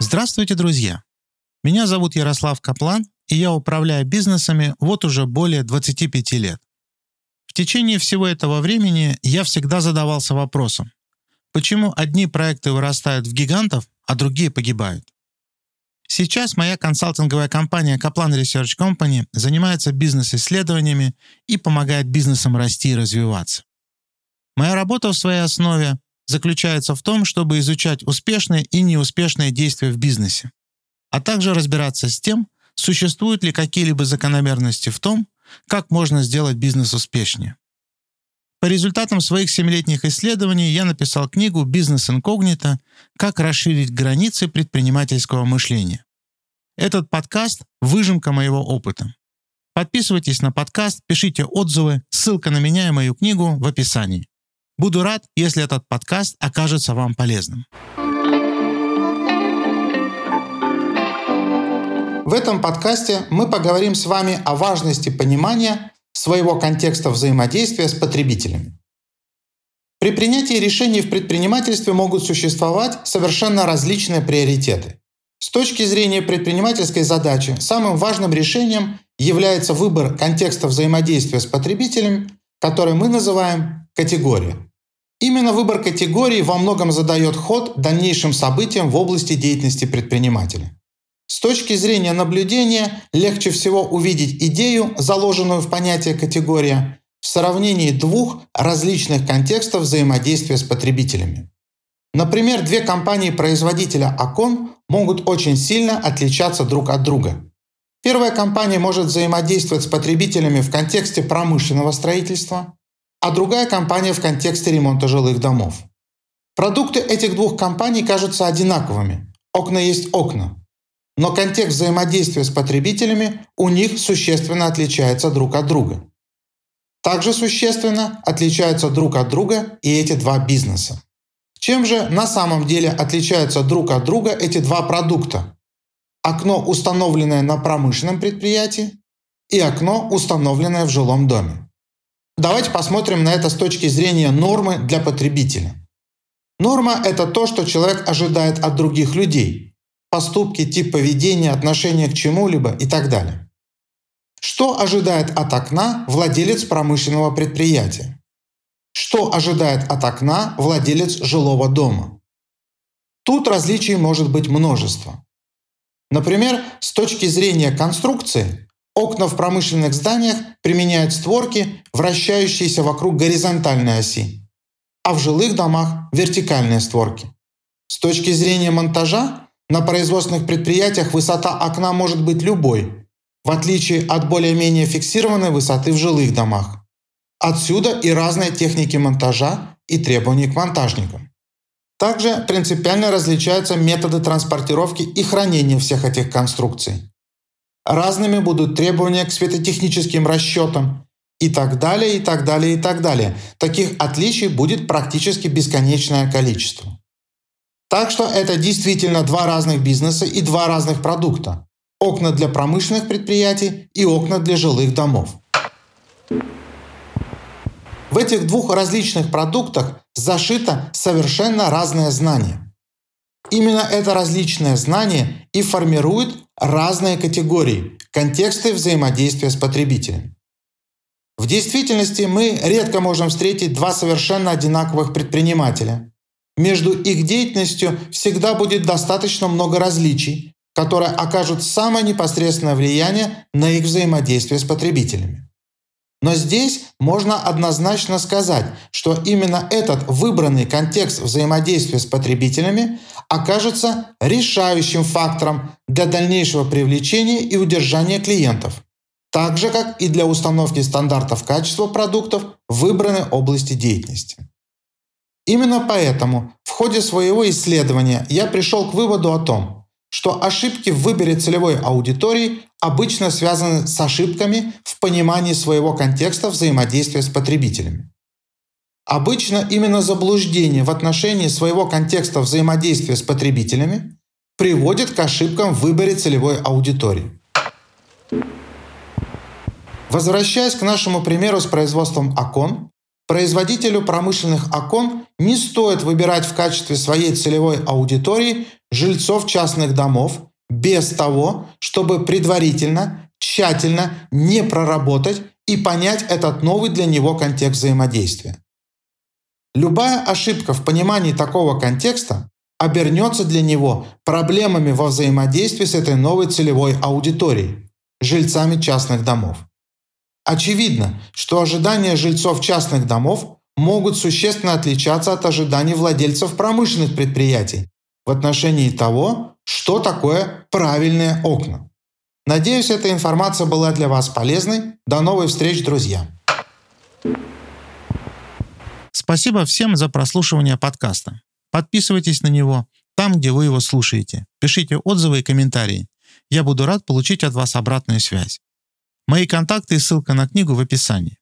Здравствуйте, друзья! Меня зовут Ярослав Каплан, и я управляю бизнесами вот уже более 25 лет. В течение всего этого времени я всегда задавался вопросом, почему одни проекты вырастают в гигантов, а другие погибают. Сейчас моя консалтинговая компания Kaplan Research Company занимается бизнес-исследованиями и помогает бизнесам расти и развиваться. Моя работа в своей основе заключается в том, чтобы изучать успешные и неуспешные действия в бизнесе, а также разбираться с тем, существуют ли какие-либо закономерности в том, как можно сделать бизнес успешнее. По результатам своих семилетних исследований я написал книгу «Бизнес инкогнито. Как расширить границы предпринимательского мышления». Этот подкаст – выжимка моего опыта. Подписывайтесь на подкаст, пишите отзывы, ссылка на меня и мою книгу в описании. Буду рад, если этот подкаст окажется вам полезным. В этом подкасте мы поговорим с вами о важности понимания своего контекста взаимодействия с потребителями. При принятии решений в предпринимательстве могут существовать совершенно различные приоритеты. С точки зрения предпринимательской задачи самым важным решением является выбор контекста взаимодействия с потребителем, который мы называем категория. Именно выбор категории во многом задает ход дальнейшим событиям в области деятельности предпринимателя. С точки зрения наблюдения легче всего увидеть идею, заложенную в понятие категория, в сравнении двух различных контекстов взаимодействия с потребителями. Например, две компании-производителя окон могут очень сильно отличаться друг от друга. Первая компания может взаимодействовать с потребителями в контексте промышленного строительства, а другая компания в контексте ремонта жилых домов. Продукты этих двух компаний кажутся одинаковыми. Окна есть окна. Но контекст взаимодействия с потребителями у них существенно отличается друг от друга. Также существенно отличаются друг от друга и эти два бизнеса. Чем же на самом деле отличаются друг от друга эти два продукта? Окно, установленное на промышленном предприятии, и окно, установленное в жилом доме. Давайте посмотрим на это с точки зрения нормы для потребителя. Норма – это то, что человек ожидает от других людей. Поступки, тип поведения, отношение к чему-либо и так далее. Что ожидает от окна владелец промышленного предприятия? Что ожидает от окна владелец жилого дома? Тут различий может быть множество. Например, с точки зрения конструкции Окна в промышленных зданиях применяют створки, вращающиеся вокруг горизонтальной оси, а в жилых домах – вертикальные створки. С точки зрения монтажа, на производственных предприятиях высота окна может быть любой, в отличие от более-менее фиксированной высоты в жилых домах. Отсюда и разные техники монтажа и требования к монтажникам. Также принципиально различаются методы транспортировки и хранения всех этих конструкций. Разными будут требования к светотехническим расчетам и так далее, и так далее, и так далее. Таких отличий будет практически бесконечное количество. Так что это действительно два разных бизнеса и два разных продукта. Окна для промышленных предприятий и окна для жилых домов. В этих двух различных продуктах зашито совершенно разное знание. Именно это различное знание и формирует разные категории, контексты взаимодействия с потребителем. В действительности мы редко можем встретить два совершенно одинаковых предпринимателя. Между их деятельностью всегда будет достаточно много различий, которые окажут самое непосредственное влияние на их взаимодействие с потребителями. Но здесь можно однозначно сказать, что именно этот выбранный контекст взаимодействия с потребителями окажется решающим фактором для дальнейшего привлечения и удержания клиентов, так же как и для установки стандартов качества продуктов в выбранной области деятельности. Именно поэтому в ходе своего исследования я пришел к выводу о том, что ошибки в выборе целевой аудитории обычно связаны с ошибками в понимании своего контекста взаимодействия с потребителями. Обычно именно заблуждение в отношении своего контекста взаимодействия с потребителями приводит к ошибкам в выборе целевой аудитории. Возвращаясь к нашему примеру с производством окон, производителю промышленных окон не стоит выбирать в качестве своей целевой аудитории жильцов частных домов без того, чтобы предварительно, тщательно не проработать и понять этот новый для него контекст взаимодействия. Любая ошибка в понимании такого контекста обернется для него проблемами во взаимодействии с этой новой целевой аудиторией – жильцами частных домов. Очевидно, что ожидания жильцов частных домов могут существенно отличаться от ожиданий владельцев промышленных предприятий в отношении того, что такое правильные окна. Надеюсь, эта информация была для вас полезной. До новых встреч, друзья! Спасибо всем за прослушивание подкаста. Подписывайтесь на него там, где вы его слушаете. Пишите отзывы и комментарии. Я буду рад получить от вас обратную связь. Мои контакты и ссылка на книгу в описании.